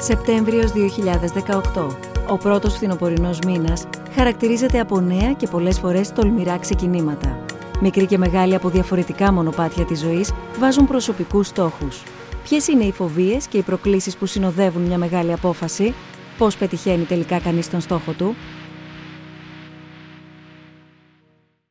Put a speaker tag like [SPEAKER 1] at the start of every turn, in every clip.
[SPEAKER 1] Σεπτέμβριος 2018. Ο πρώτος φθινοπορεινός μήνας χαρακτηρίζεται από νέα και πολλές φορές τολμηρά ξεκινήματα. Μικροί και μεγάλοι από διαφορετικά μονοπάτια της ζωής βάζουν προσωπικούς στόχους. Ποιες είναι οι φοβίες και οι προκλήσεις που συνοδεύουν μια μεγάλη απόφαση, πώς πετυχαίνει τελικά κανείς τον στόχο του,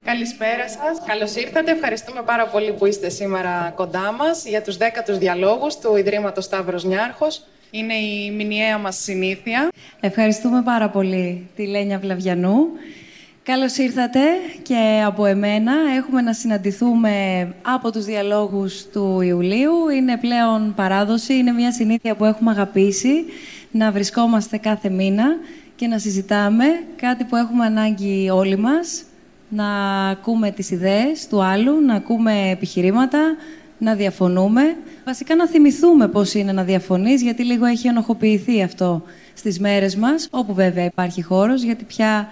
[SPEAKER 2] Καλησπέρα σας. Καλώς ήρθατε. Ευχαριστούμε πάρα πολύ που είστε σήμερα κοντά μας για τους δέκατους διαλόγους του Ιδρύματος Σταύρος Νιάρχος. Είναι η μηνιαία μας συνήθεια.
[SPEAKER 3] Ευχαριστούμε πάρα πολύ τη Λένια Βλαβιανού. Καλώς ήρθατε και από εμένα. Έχουμε να συναντηθούμε από τους διαλόγους του Ιουλίου. Είναι πλέον παράδοση, είναι μια συνήθεια που έχουμε αγαπήσει να βρισκόμαστε κάθε μήνα και να συζητάμε κάτι που έχουμε ανάγκη όλοι μας, να ακούμε τις ιδέες του άλλου, να ακούμε επιχειρήματα, να διαφωνούμε. Βασικά να θυμηθούμε πώς είναι να διαφωνείς, γιατί λίγο έχει ενοχοποιηθεί αυτό στις μέρες μας, όπου βέβαια υπάρχει χώρος, γιατί πια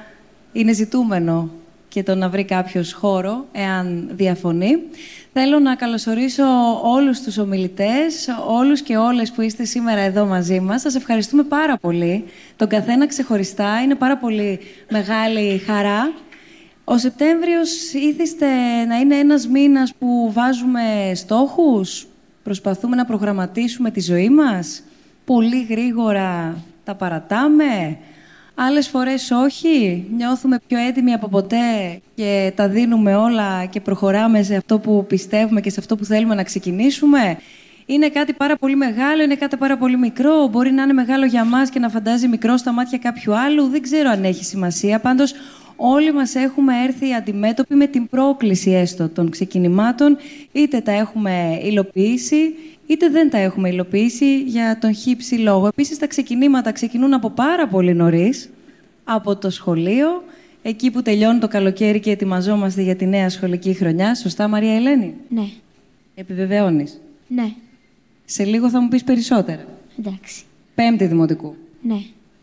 [SPEAKER 3] είναι ζητούμενο και το να βρει κάποιος χώρο, εάν διαφωνεί. Θέλω να καλωσορίσω όλους τους ομιλητές, όλους και όλες που είστε σήμερα εδώ μαζί μας. Σας ευχαριστούμε πάρα πολύ. Τον καθένα ξεχωριστά. Είναι πάρα πολύ μεγάλη χαρά ο Σεπτέμβριος ήθιστε να είναι ένας μήνας που βάζουμε στόχους, προσπαθούμε να προγραμματίσουμε τη ζωή μας, πολύ γρήγορα τα παρατάμε, άλλες φορές όχι, νιώθουμε πιο έτοιμοι από ποτέ και τα δίνουμε όλα και προχωράμε σε αυτό που πιστεύουμε και σε αυτό που θέλουμε να ξεκινήσουμε; Είναι κάτι πάρα πολύ μεγάλο, είναι κάτι πάρα πολύ μικρό; Μπορεί να είναι μεγάλο για μας και να φαντάζει μικρό στα μάτια κάποιου άλλου; Δεν ξέρω αν έχει σημασία. Πάντως, όλοι μας έχουμε έρθει αντιμέτωποι με την πρόκληση έστω των ξεκινημάτων, είτε τα έχουμε υλοποιήσει, είτε δεν τα έχουμε υλοποιήσει για τον χύψη λόγο. Επίσης, τα ξεκινήματα ξεκινούν από πάρα πολύ νωρίς, από το σχολείο, εκεί που τελειώνει το καλοκαίρι και ετοιμαζόμαστε για τη νέα σχολική χρονιά. Σωστά, Μαρία Ελένη;
[SPEAKER 4] Ναι.
[SPEAKER 3] Επιβεβαιώνεις;
[SPEAKER 4] Ναι.
[SPEAKER 3] Σε λίγο θα μου πεις περισσότερα.
[SPEAKER 4] Εντάξει.
[SPEAKER 3] Πέμπτη δημοτικού.
[SPEAKER 4] Ναι.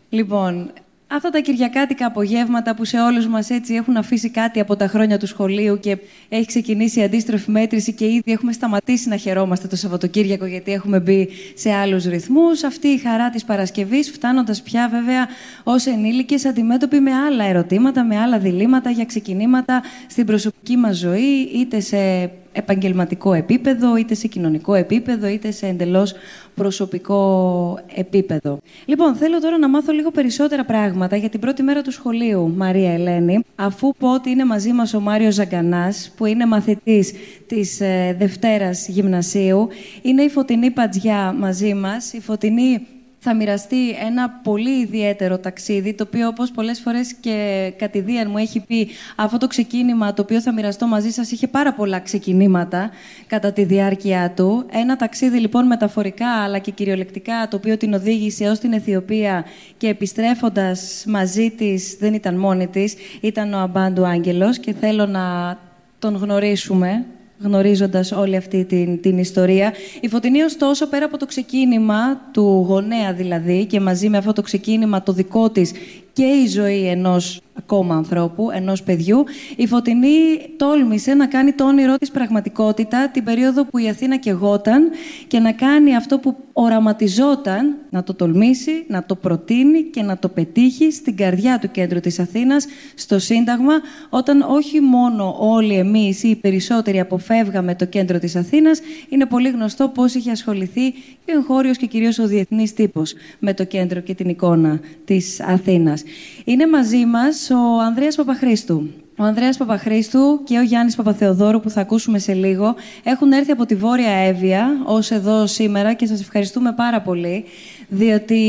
[SPEAKER 3] Λοιπόν, αυτά τα κυριακάτικα απογεύματα που σε όλους μας έτσι έχουν αφήσει κάτι από τα χρόνια του σχολείου και έχει ξεκινήσει η αντίστροφη μέτρηση και ήδη έχουμε σταματήσει να χαιρόμαστε το Σαββατοκύριακο γιατί έχουμε μπει σε άλλους ρυθμούς. Αυτή η χαρά της Παρασκευής φτάνοντας πια βέβαια ως ενήλικες αντιμέτωποι με άλλα ερωτήματα, με άλλα διλήμματα για ξεκινήματα στην προσωπική μας ζωή είτε σε επαγγελματικό επίπεδο, είτε σε κοινωνικό επίπεδο, είτε σε εντελώς προσωπικό επίπεδο. Λοιπόν, θέλω τώρα να μάθω λίγο περισσότερα πράγματα για την πρώτη μέρα του σχολείου, Μαρία Ελένη, αφού πω ότι είναι μαζί μας ο Μάριος Ζαγκανάς, που είναι μαθητής της ε, Δευτέρας Γυμνασίου. Είναι η Φωτεινή Πατζιά μαζί μας. Η Φωτεινή θα μοιραστεί ένα πολύ ιδιαίτερο ταξίδι, το οποίο όπως πολλές φορές και κατηδίαν μου έχει πει αυτό το ξεκίνημα το οποίο θα μοιραστώ μαζί σας είχε πάρα πολλά ξεκινήματα κατά τη διάρκεια του. Ένα ταξίδι λοιπόν μεταφορικά αλλά και κυριολεκτικά το οποίο την οδήγησε ως την Αιθιοπία και επιστρέφοντας μαζί της, δεν ήταν μόνη της, ήταν ο Αμπάντου Άγγελος και θέλω να τον γνωρίσουμε γνωρίζοντας όλη αυτή την, την ιστορία. Η Φωτεινή, ωστόσο, πέρα από το ξεκίνημα του γονέα δηλαδή και μαζί με αυτό το ξεκίνημα το δικό της και η ζωή ενός ακόμα ανθρώπου, ενός παιδιού, η Φωτεινή τόλμησε να κάνει το όνειρό της πραγματικότητα την περίοδο που η Αθήνα κεγόταν και να κάνει αυτό που οραματιζόταν, να το τολμήσει, να το προτείνει και να το πετύχει στην καρδιά του κέντρου της Αθήνας, στο Σύνταγμα, όταν όχι μόνο όλοι εμείς ή οι περισσότεροι αποφεύγαμε το κέντρο της Αθήνας, είναι πολύ γνωστό πώς είχε ασχοληθεί και ο εγχώριος και κυρίως ο διεθνής τύπος με το κέντρο και την εικόνα της Αθήνας. Είναι μαζί μας ο Ανδρέας Παπαχρήστου. Ο Ανδρέας Παπαχρήστου και ο Γιάννης Παπαθεοδόρου που θα ακούσουμε σε λίγο έχουν έρθει από τη Βόρεια Εύβοια ως εδώ σήμερα και σας ευχαριστούμε πάρα πολύ διότι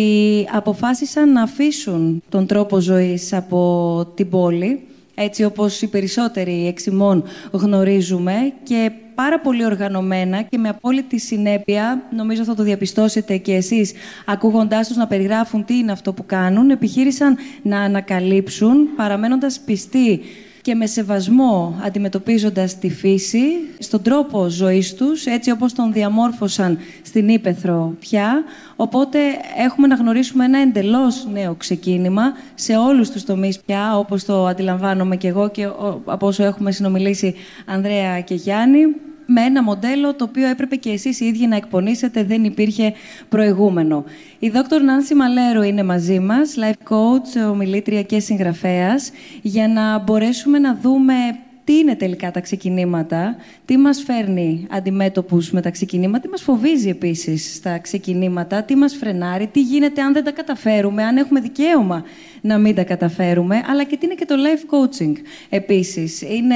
[SPEAKER 3] αποφάσισαν να αφήσουν τον τρόπο ζωής από την πόλη έτσι όπως οι περισσότεροι εξημών γνωρίζουμε και πάρα πολύ οργανωμένα και με απόλυτη συνέπεια, νομίζω θα το διαπιστώσετε και εσείς ακούγοντάς τους να περιγράφουν τι είναι αυτό που κάνουν, επιχείρησαν να ανακαλύψουν παραμένοντας πιστοί και με σεβασμό αντιμετωπίζοντας τη φύση, στον τρόπο ζωής τους, έτσι όπως τον διαμόρφωσαν στην Ήπεθρο πια. Οπότε έχουμε να γνωρίσουμε ένα εντελώς νέο ξεκίνημα σε όλους τους τομείς πια, όπως το αντιλαμβάνομαι και εγώ και από όσο έχουμε συνομιλήσει Ανδρέα και Γιάννη. Με ένα μοντέλο το οποίο έπρεπε και εσείς οι ίδιοι να εκπονήσετε, δεν υπήρχε προηγούμενο. Η δόκτωρ Νάνση Μαλέρο είναι μαζί μας, life coach, ομιλήτρια και συγγραφέας, για να μπορέσουμε να δούμε τι είναι τελικά τα ξεκινήματα, τι μας φέρνει αντιμέτωπους με τα ξεκινήματα, τι μας φοβίζει επίσης στα ξεκινήματα, τι μας φρενάρει, τι γίνεται αν δεν τα καταφέρουμε, αν έχουμε δικαίωμα να μην τα καταφέρουμε, αλλά και τι είναι και το life coaching επίσης. Είναι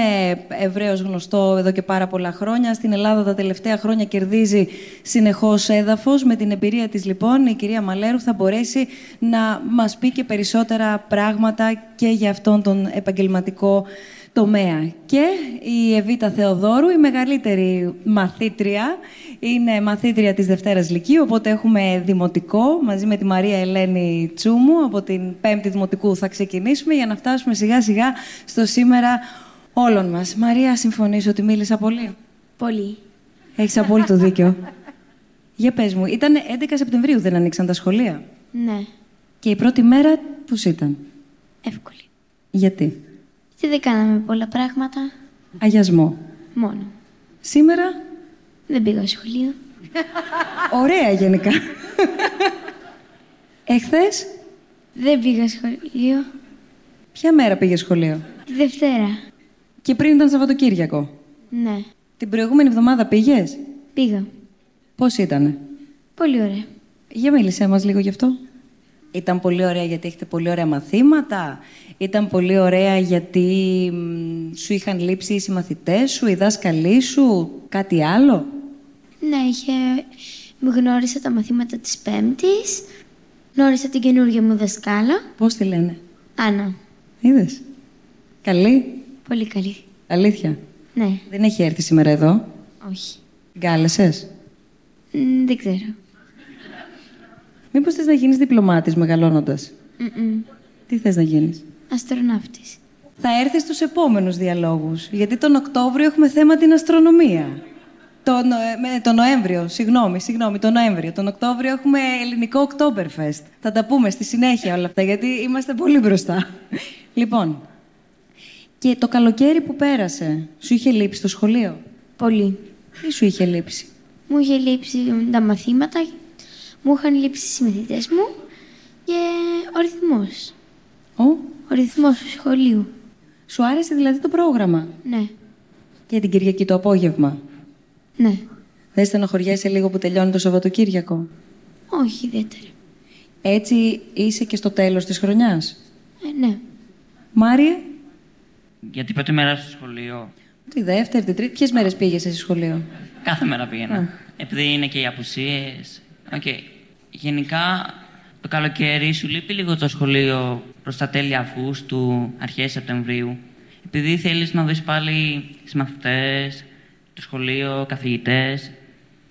[SPEAKER 3] ευρέως γνωστό εδώ και πάρα πολλά χρόνια. Στην Ελλάδα τα τελευταία χρόνια κερδίζει συνεχώς έδαφος. Με την εμπειρία της λοιπόν η κυρία Μαλέρου θα μπορέσει να μας πει και περισσότερα πράγματα και για αυτόν τον επαγγελματικό τομέα. Και η Εβίτα Θεοδόρου, η μεγαλύτερη μαθήτρια, είναι μαθήτρια της Δευτέρας Λυκείου, οπότε έχουμε δημοτικό, μαζί με τη Μαρία Ελένη Τσούμου, από την Πέμπτη Δημοτικού θα ξεκινήσουμε, για να φτάσουμε σιγά σιγά στο σήμερα όλων μας. Μαρία, συμφωνείς ότι μίλησα πολύ;
[SPEAKER 4] Πολύ.
[SPEAKER 3] Έχεις απόλυτο δίκιο. Για πες μου, ήταν 11 Σεπτεμβρίου δεν ανοίξαν τα σχολεία;
[SPEAKER 4] Ναι.
[SPEAKER 3] Και η πρώτη μέρα πώς ήταν;
[SPEAKER 4] Εύκολη.
[SPEAKER 3] Γιατί;
[SPEAKER 4] Τι δεν κάναμε πολλά πράγματα.
[SPEAKER 3] Αγιασμό.
[SPEAKER 4] Μόνο.
[SPEAKER 3] Σήμερα,
[SPEAKER 4] Δεν πήγα σχολείο.
[SPEAKER 3] ωραία γενικά. Εχθές,
[SPEAKER 4] Δεν πήγα σχολείο.
[SPEAKER 3] ποια μέρα πήγε σχολείο;
[SPEAKER 4] Τη Δευτέρα.
[SPEAKER 3] Και πριν ήταν Σαββατοκύριακο;
[SPEAKER 4] Ναι.
[SPEAKER 3] Την προηγούμενη εβδομάδα πήγες;
[SPEAKER 4] Πήγα.
[SPEAKER 3] Πώς ήτανε;
[SPEAKER 4] Πολύ ωραία.
[SPEAKER 3] Για μίλησέ μας λίγο γι' αυτό. Ήταν πολύ ωραία γιατί έχετε πολύ ωραία μαθήματα. Ήταν πολύ ωραία γιατί μ, σου είχαν λείψει οι συμμαθητές σου, οι δάσκαλοι σου, κάτι άλλο;
[SPEAKER 4] Ναι, είχε... Μου γνώρισα τα μαθήματα της Πέμπτης. Γνώρισα την καινούργια μου δασκάλα.
[SPEAKER 3] Πώς τη λένε;
[SPEAKER 4] Άννα.
[SPEAKER 3] Είδες; Καλή;
[SPEAKER 4] Πολύ καλή.
[SPEAKER 3] Αλήθεια;
[SPEAKER 4] Ναι.
[SPEAKER 3] Δεν έχει έρθει σήμερα εδώ;
[SPEAKER 4] Όχι.
[SPEAKER 3] Την κάλεσες;
[SPEAKER 4] Μ, δεν ξέρω.
[SPEAKER 3] Μήπως θες να γίνεις διπλωμάτης μεγαλώνοντας;
[SPEAKER 4] Μμμ.
[SPEAKER 3] Τι θες να γίνεις;
[SPEAKER 4] Αστροναύτης.
[SPEAKER 3] Θα έρθει στους επόμενους διαλόγους, γιατί τον Οκτώβριο έχουμε θέμα την αστρονομία. Το, Νο- με- το Νοέμβριο, συγγνώμη, συγγνώμη, το Νοέμβριο. Τον Οκτώβριο έχουμε ελληνικό Oktoberfest. Θα τα πούμε στη συνέχεια όλα αυτά, γιατί είμαστε πολύ μπροστά. λοιπόν, και το καλοκαίρι που πέρασε, σου είχε λείψει το σχολείο;
[SPEAKER 4] Πολύ.
[SPEAKER 3] Τι σου είχε λείψει.
[SPEAKER 4] Μου είχε λείψει τα μαθήματα, μου είχαν λείψει οι συμμαθητές μου και ο ρυθμός.
[SPEAKER 3] Ω,
[SPEAKER 4] Ο ρυθμός του σχολείου.
[SPEAKER 3] σου άρεσε δηλαδή το πρόγραμμα;
[SPEAKER 4] Ναι,
[SPEAKER 3] Και την Κυριακή το απόγευμα;
[SPEAKER 4] ναι.
[SPEAKER 3] Δεν στενοχωριέσαι λίγο που τελειώνει το Σαββατοκύριακο;
[SPEAKER 4] Όχι ιδιαίτερα.
[SPEAKER 3] Έτσι είσαι και στο τέλος της χρονιάς;
[SPEAKER 4] Ε, ναι.
[SPEAKER 3] Μάριε,
[SPEAKER 5] Για την πρώτη μέρα στο σχολείο,
[SPEAKER 3] τη δεύτερη, τη τρίτη. Ποιες μέρες πήγες εσύ σχολείο;
[SPEAKER 5] κάθε μέρα πήγαινα.
[SPEAKER 3] Α.
[SPEAKER 5] Επειδή είναι και οι απουσίες. Οκ. Γενικά, το καλοκαίρι σου λείπει λίγο το σχολείο προς τα τέλη Αυγούστου, αρχές Σεπτεμβρίου. Επειδή θέλεις να δεις πάλι συμμαθητές, το σχολείο, καθηγητές.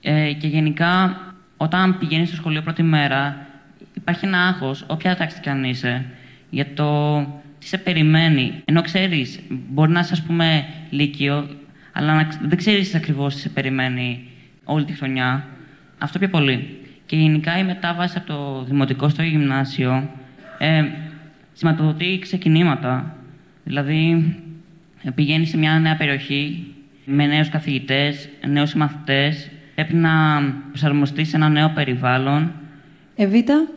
[SPEAKER 5] Ε, και γενικά, όταν πηγαίνεις στο σχολείο πρώτη μέρα, υπάρχει ένα άγχος, όποια τάξη κι αν είσαι, για το τι σε περιμένει. Ενώ ξέρεις, μπορεί να είσαι, ας πούμε, λύκειο, αλλά να, ξ- δεν ξέρεις ακριβώς τι σε περιμένει όλη τη χρονιά. Αυτό πιο πολύ. Και γενικά η μετάβαση από το δημοτικό στο γυμνάσιο ε, σηματοδοτεί ξεκινήματα. Δηλαδή, ε, πηγαίνεις σε μια νέα περιοχή με νέους καθηγητές, νέους συμμαθητές. Πρέπει να προσαρμοστείς σε ένα νέο περιβάλλον.
[SPEAKER 3] Εβίτα,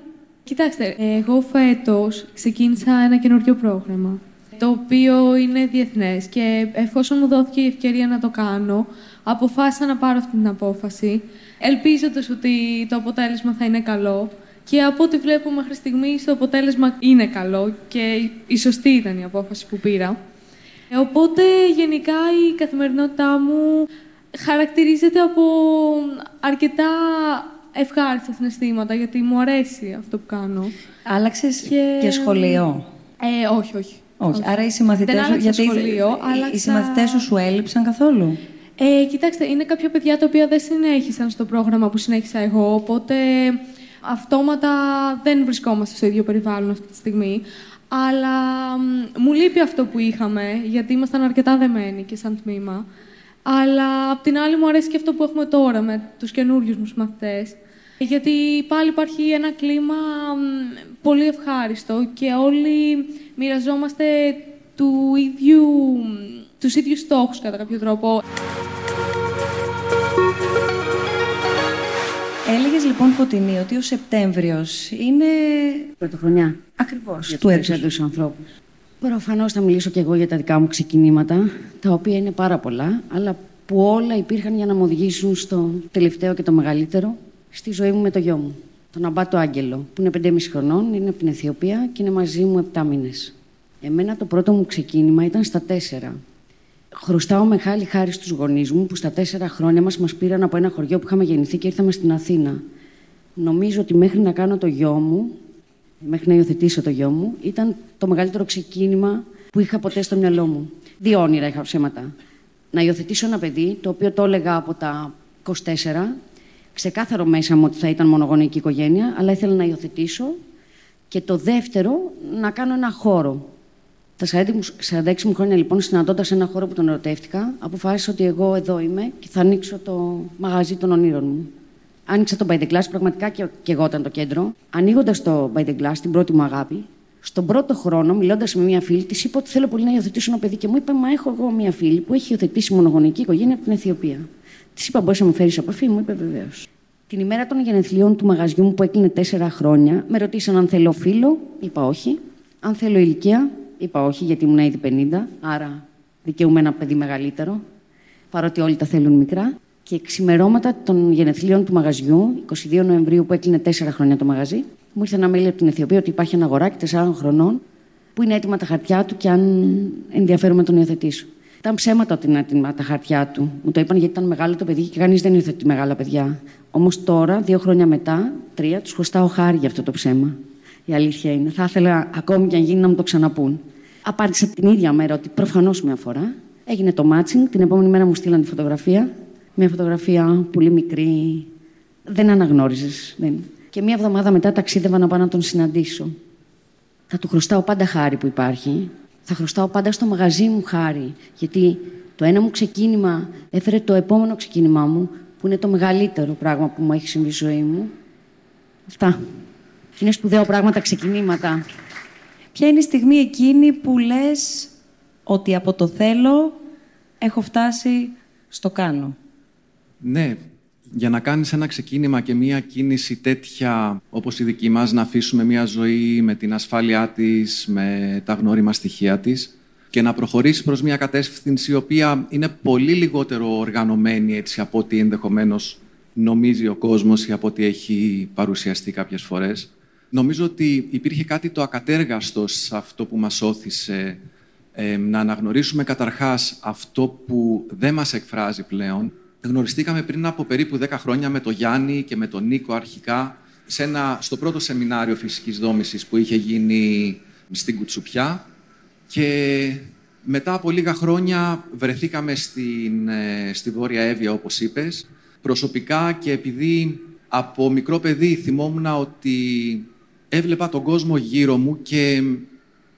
[SPEAKER 6] Κοιτάξτε, εγώ φέτος ξεκίνησα ένα καινούριο πρόγραμμα, το οποίο είναι διεθνές και εφόσον μου δόθηκε η ευκαιρία να το κάνω, αποφάσισα να πάρω αυτή την απόφαση, ελπίζοντας ότι το αποτέλεσμα θα είναι καλό και από ό,τι βλέπω μέχρι στιγμής το αποτέλεσμα είναι καλό και η σωστή ήταν η απόφαση που πήρα. Ε, Οπότε γενικά η καθημερινότητά μου χαρακτηρίζεται από αρκετά ευχάριστα συναισθήματα γιατί μου αρέσει αυτό που κάνω.
[SPEAKER 3] άλλαξες και,
[SPEAKER 6] Και-
[SPEAKER 3] σχολείο;
[SPEAKER 6] Ε, όχι, όχι.
[SPEAKER 3] Όχι. Άρα οι συμμαθητές
[SPEAKER 6] Δεν
[SPEAKER 3] σου.
[SPEAKER 6] άλλαξα
[SPEAKER 3] Γιατί
[SPEAKER 6] σχολείο,
[SPEAKER 3] οι- οι,
[SPEAKER 6] άλλαξα-
[SPEAKER 3] συμμαθητές σου σου έλειψαν καθόλου;
[SPEAKER 6] Ε, κοιτάξτε, είναι κάποια παιδιά τα οποία δεν συνέχισαν στο πρόγραμμα που συνέχισα εγώ, οπότε αυτόματα δεν βρισκόμαστε στο ίδιο περιβάλλον αυτή τη στιγμή. Αλλά μ, μου λείπει αυτό που είχαμε, γιατί ήμασταν αρκετά δεμένοι και σαν τμήμα. Αλλά απ' την άλλη μου αρέσει και αυτό που έχουμε τώρα με τους καινούριους μου μαθητές. Γιατί πάλι υπάρχει ένα κλίμα μ, πολύ ευχάριστο και όλοι μοιραζόμαστε του ίδιου, τους ίδιους στόχους κατά κάποιο τρόπο.
[SPEAKER 3] Έλεγες λοιπόν, Φωτεινή, ότι ο Σεπτέμβριος είναι.
[SPEAKER 7] Πρωτοχρονιά.
[SPEAKER 3] Ακριβώς.
[SPEAKER 7] Για
[SPEAKER 3] Του
[SPEAKER 7] τους
[SPEAKER 3] έτους.
[SPEAKER 7] περισσότερους ανθρώπους. Προφανώς θα μιλήσω και εγώ για τα δικά μου ξεκινήματα, τα οποία είναι πάρα πολλά, αλλά που όλα υπήρχαν για να μου οδηγήσουν στο τελευταίο και το μεγαλύτερο, στη ζωή μου με το γιο μου. Τον Αμπάτο Άγγελο, που είναι 5,5 χρονών, είναι από την Αιθιοπία και είναι μαζί μου 7 μήνες. Εμένα το πρώτο μου ξεκίνημα ήταν στα 4. Χρωστάω μεγάλη χάρη στους γονείς μου που στα 4 χρόνια μας μας πήραν από ένα χωριό που είχαμε γεννηθεί και ήρθαμε στην Αθήνα. Νομίζω ότι μέχρι να κάνω το γιο μου, μέχρι να υιοθετήσω το γιο μου, ήταν το μεγαλύτερο ξεκίνημα που είχα ποτέ στο μυαλό μου. Δύο όνειρα είχα ψέματα. Να υιοθετήσω ένα παιδί, το οποίο το έλεγα από τα 24, ξεκάθαρο μέσα μου ότι θα ήταν μονογονική οικογένεια, αλλά ήθελα να υιοθετήσω. Και το δεύτερο, να κάνω ένα χώρο. Τα 46 μου χρόνια, λοιπόν, συναντώντα ένα χώρο που τον ερωτεύτηκα, αποφάσισα ότι εγώ εδώ είμαι και θα ανοίξω το μαγαζί των ονείρων μου. Άνοιξα το By the Glass, πραγματικά και, και εγώ ήταν το κέντρο. Ανοίγοντας το By the Glass, την πρώτη μου αγάπη, στον πρώτο χρόνο, μιλώντας με μια φίλη, της είπα ότι θέλω πολύ να υιοθετήσω ένα παιδί και μου είπε: Μα έχω εγώ μια φίλη που έχει υιοθετήσει μονογονική οικογένεια από την Αιθιοπία. Της είπα: Μπορείς να μου φέρεις επαφή, μου είπε βεβαίως. Την ημέρα των γενεθλίων του μαγαζιού μου που έκλεινε τέσσερα χρόνια, με ρωτήσαν αν θέλω φίλο, είπα όχι. Αν θέλω ηλικία, είπα όχι, γιατί ήμουν ήδη 50, άρα δικαιούμαι ένα παιδί μεγαλύτερο, παρότι όλοι τα θέλουν μικρά. Και ξημερώματα των γενεθλίων του μαγαζιού, 22 Νοεμβρίου που έκλεινε τέσσερα χρόνια το μαγαζί, μου ήρθε ένα mail από την Αιθιοπία ότι υπάρχει ένα αγοράκι 4 χρονών που είναι έτοιμα τα χαρτιά του και αν ενδιαφέρομαι τον υιοθετήσω. Ήταν ψέματα ότι είναι έτοιμα τα χαρτιά του. Μου το είπαν γιατί ήταν μεγάλο το παιδί και κανείς δεν υιοθετεί μεγάλα παιδιά. Όμως τώρα, δύο χρόνια μετά, τρία, τους χρωστάω χάρη για αυτό το ψέμα. Η αλήθεια είναι. Θα ήθελα ακόμη και αν γίνει να μου το ξαναπούν. Απάντησα την ίδια μέρα ότι προφανώς με αφορά. Έγινε το matching. Την επόμενη μέρα μου στείλαν τη φωτογραφία. Μια φωτογραφία πολύ μικρή. Δεν αναγνώριζες. Δεν. Και μία εβδομάδα μετά ταξίδευα να πάω να τον συναντήσω. Θα του χρωστάω πάντα χάρη που υπάρχει. Θα χρωστάω πάντα στο μαγαζί μου χάρη. Γιατί το ένα μου ξεκίνημα έφερε το επόμενο ξεκίνημά μου, που είναι το μεγαλύτερο πράγμα που μου έχει συμβεί στη ζωή μου. Αυτά. Είναι σπουδαίο πράγμα τα ξεκινήματα.
[SPEAKER 3] Ποια είναι η στιγμή εκείνη που λες ότι από το θέλω έχω φτάσει στο κάνω;
[SPEAKER 8] Ναι, για να κάνεις ένα ξεκίνημα και μία κίνηση τέτοια όπως η δική μας, να αφήσουμε μία ζωή με την ασφάλειά της, με τα γνώριμα στοιχεία της και να προχωρήσει προς μία κατεύθυνση η οποία είναι πολύ λιγότερο οργανωμένη έτσι, από ό,τι ενδεχομένως νομίζει ο κόσμος ή από ό,τι έχει παρουσιαστεί κάποιες φορές. Νομίζω ότι υπήρχε κάτι το ακατέργαστο σε αυτό που μας όθησε ε, να αναγνωρίσουμε καταρχάς αυτό που δεν μας εκφράζει πλέον. Γνωριστήκαμε πριν από περίπου 10 χρόνια με τον Γιάννη και με τον Νίκο αρχικά σε ένα, στο πρώτο σεμινάριο φυσικής δόμησης που είχε γίνει στην Κουτσουπιά και μετά από λίγα χρόνια βρεθήκαμε στην, ε, στη Βόρεια Εύβοια, όπως είπες. Προσωπικά και επειδή από μικρό παιδί θυμόμουν ότι έβλεπα τον κόσμο γύρω μου και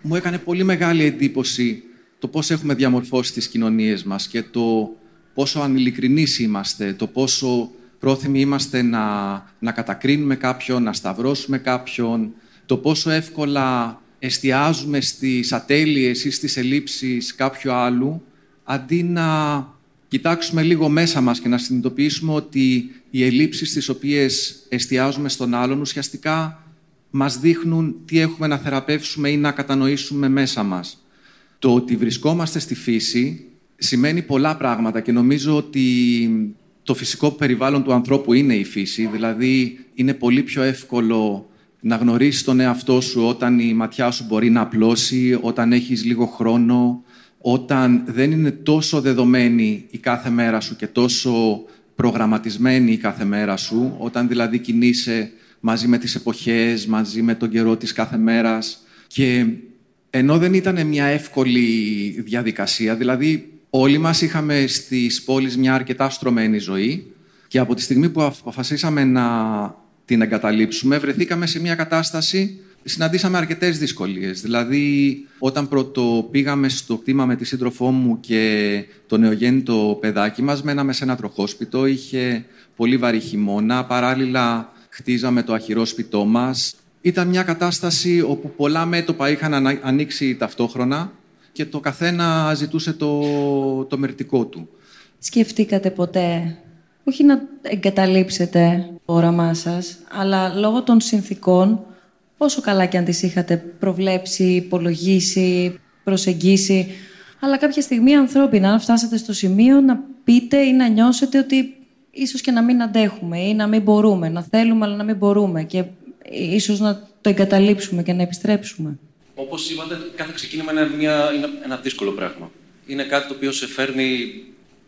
[SPEAKER 8] μου έκανε πολύ μεγάλη εντύπωση το πώς έχουμε διαμορφώσει τις κοινωνίες μας και το πόσο ανηλικρινείς είμαστε, το πόσο πρόθυμοι είμαστε να, να κατακρίνουμε κάποιον, να σταυρώσουμε κάποιον, το πόσο εύκολα εστιάζουμε στις ατέλειες ή στις ελλείψεις κάποιου άλλου, αντί να κοιτάξουμε λίγο μέσα μας και να συνειδητοποιήσουμε ότι οι ελλείψεις στις οποίες εστιάζουμε στον άλλον ουσιαστικά μας δείχνουν τι έχουμε να θεραπεύσουμε ή να κατανοήσουμε μέσα μας. Το ότι βρισκόμαστε στη φύση σημαίνει πολλά πράγματα και νομίζω ότι το φυσικό περιβάλλον του ανθρώπου είναι η φύση, δηλαδή είναι πολύ πιο εύκολο να γνωρίσεις τον εαυτό σου όταν η ματιά σου μπορεί να απλώσει, όταν έχεις λίγο χρόνο, όταν δεν είναι τόσο δεδομένη η κάθε μέρα σου και τόσο προγραμματισμένη η κάθε μέρα σου, όταν δηλαδή κινείσαι μαζί με τις εποχές, μαζί με τον καιρό της κάθε μέρας και ενώ δεν ήταν μια εύκολη διαδικασία, δηλαδή όλοι μας είχαμε στις πόλεις μια αρκετά στρωμένη ζωή και από τη στιγμή που αποφασίσαμε να την εγκαταλείψουμε, βρεθήκαμε σε μια κατάσταση, συναντήσαμε αρκετές δυσκολίες. Δηλαδή, όταν πρώτο πήγαμε στο κτήμα με τη σύντροφό μου και το νεογέννητο παιδάκι μας, μέναμε σε ένα τροχόσπιτο, είχε πολύ βαρύ χειμώνα, παράλληλα χτίζαμε το αχυρόσπιτό μας. Ήταν μια κατάσταση όπου πολλά μέτωπα είχαν ανοίξει ταυτόχρονα και το καθένα ζητούσε το, το μερτικό του.
[SPEAKER 3] Σκεφτήκατε ποτέ όχι να εγκαταλείψετε το όραμά σας, αλλά λόγω των συνθήκων, όσο καλά και αν τις είχατε προβλέψει, υπολογίσει, προσεγγίσει, αλλά κάποια στιγμή ανθρώπινα, αν φτάσατε στο σημείο να πείτε ή να νιώσετε ότι ίσως και να μην αντέχουμε ή να μην μπορούμε, να θέλουμε αλλά να μην μπορούμε και ίσως να το εγκαταλείψουμε και να επιστρέψουμε.
[SPEAKER 9] Όπως είπατε, κάθε ξεκίνημα είναι, μια, είναι ένα δύσκολο πράγμα. Είναι κάτι το οποίο σε φέρνει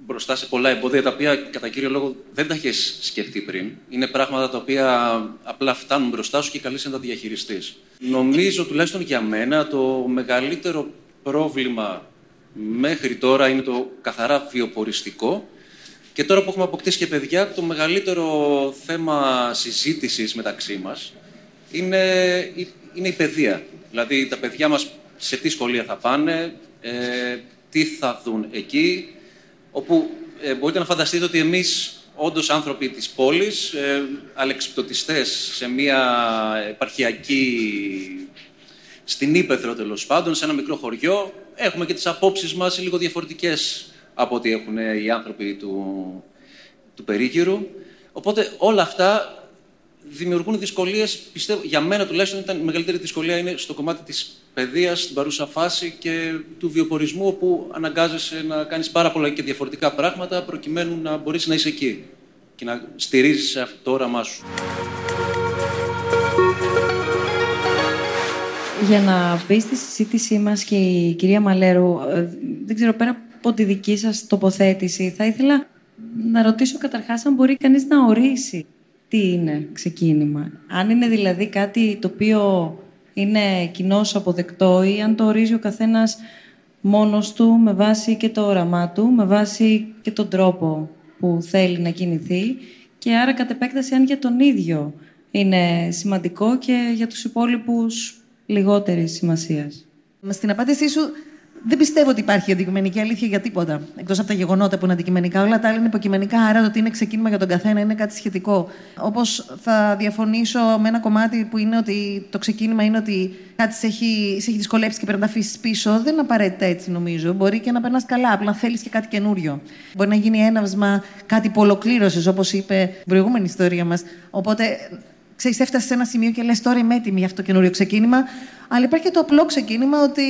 [SPEAKER 9] μπροστά σε πολλά εμπόδια τα οποία κατά κύριο λόγο δεν τα έχει σκεφτεί πριν. Είναι πράγματα τα οποία απλά φτάνουν μπροστά σου και καλείσαι να τα διαχειριστείς. Νομίζω τουλάχιστον για μένα το μεγαλύτερο πρόβλημα μέχρι τώρα είναι το καθαρά βιοποριστικό. Και τώρα που έχουμε αποκτήσει και παιδιά, το μεγαλύτερο θέμα συζήτησης μεταξύ μας είναι, είναι η παιδεία. Δηλαδή τα παιδιά μας σε τι σχολεία θα πάνε, ε, τι θα δουν εκεί, όπου ε, μπορείτε να φανταστείτε ότι εμείς όντως άνθρωποι της πόλης, ε, αλεξιπτωτιστές σε μια επαρχιακή, στην Ήπεθρο τέλος πάντων, σε ένα μικρό χωριό, έχουμε και τις απόψεις μας λίγο διαφορετικές από ό,τι έχουν οι άνθρωποι του, του περίγυρου. Οπότε όλα αυτά δημιουργούν δυσκολίες, πιστεύω, για μένα τουλάχιστον ήταν η μεγαλύτερη δυσκολία είναι στο κομμάτι της παιδείας, στην παρούσα φάση και του βιοπορισμού, όπου αναγκάζεσαι να κάνεις πάρα πολλά και διαφορετικά πράγματα προκειμένου να μπορείς να είσαι εκεί και να στηρίζεις αυτό το όραμά σου.
[SPEAKER 3] Για να μπει στη συζήτησή μας και η κυρία Μαλέρου, ε, δεν ξέρω πέρα από τη δική σας τοποθέτηση, θα ήθελα να ρωτήσω καταρχάς αν μπορεί κανείς να ορίσει τι είναι ξεκίνημα. Αν είναι δηλαδή κάτι το οποίο είναι κοινώς αποδεκτό ή αν το ορίζει ο καθένας μόνος του με βάση και το όραμά του, με βάση και τον τρόπο που θέλει να κινηθεί και άρα κατ' επέκταση αν για τον ίδιο είναι σημαντικό και για τους υπόλοιπους λιγότερης σημασίας.
[SPEAKER 10] Στην απάντησή σου δεν πιστεύω ότι υπάρχει αντικειμενική αλήθεια για τίποτα. Εκτός από τα γεγονότα που είναι αντικειμενικά. Όλα τα άλλα είναι υποκειμενικά, άρα το ότι είναι ξεκίνημα για τον καθένα είναι κάτι σχετικό. Όπως θα διαφωνήσω με ένα κομμάτι που είναι ότι το ξεκίνημα είναι ότι κάτι σε έχει, σε έχει δυσκολέψει και πρέπει να τα αφήσεις πίσω. Δεν είναι απαραίτητα έτσι, νομίζω. Μπορεί και να περνάς καλά, απλά θέλεις και κάτι καινούριο. Μπορεί να γίνει έναυσμα κάτι που ολοκλήρωσες, όπως είπε η προηγούμενη ιστορία μας. Οπότε ξέρεις, έφτασες σε ένα σημείο και λες τώρα είμαι έτοιμη για αυτό το καινούριο ξεκίνημα. Αλλά υπάρχει και το απλό ξεκίνημα ότι.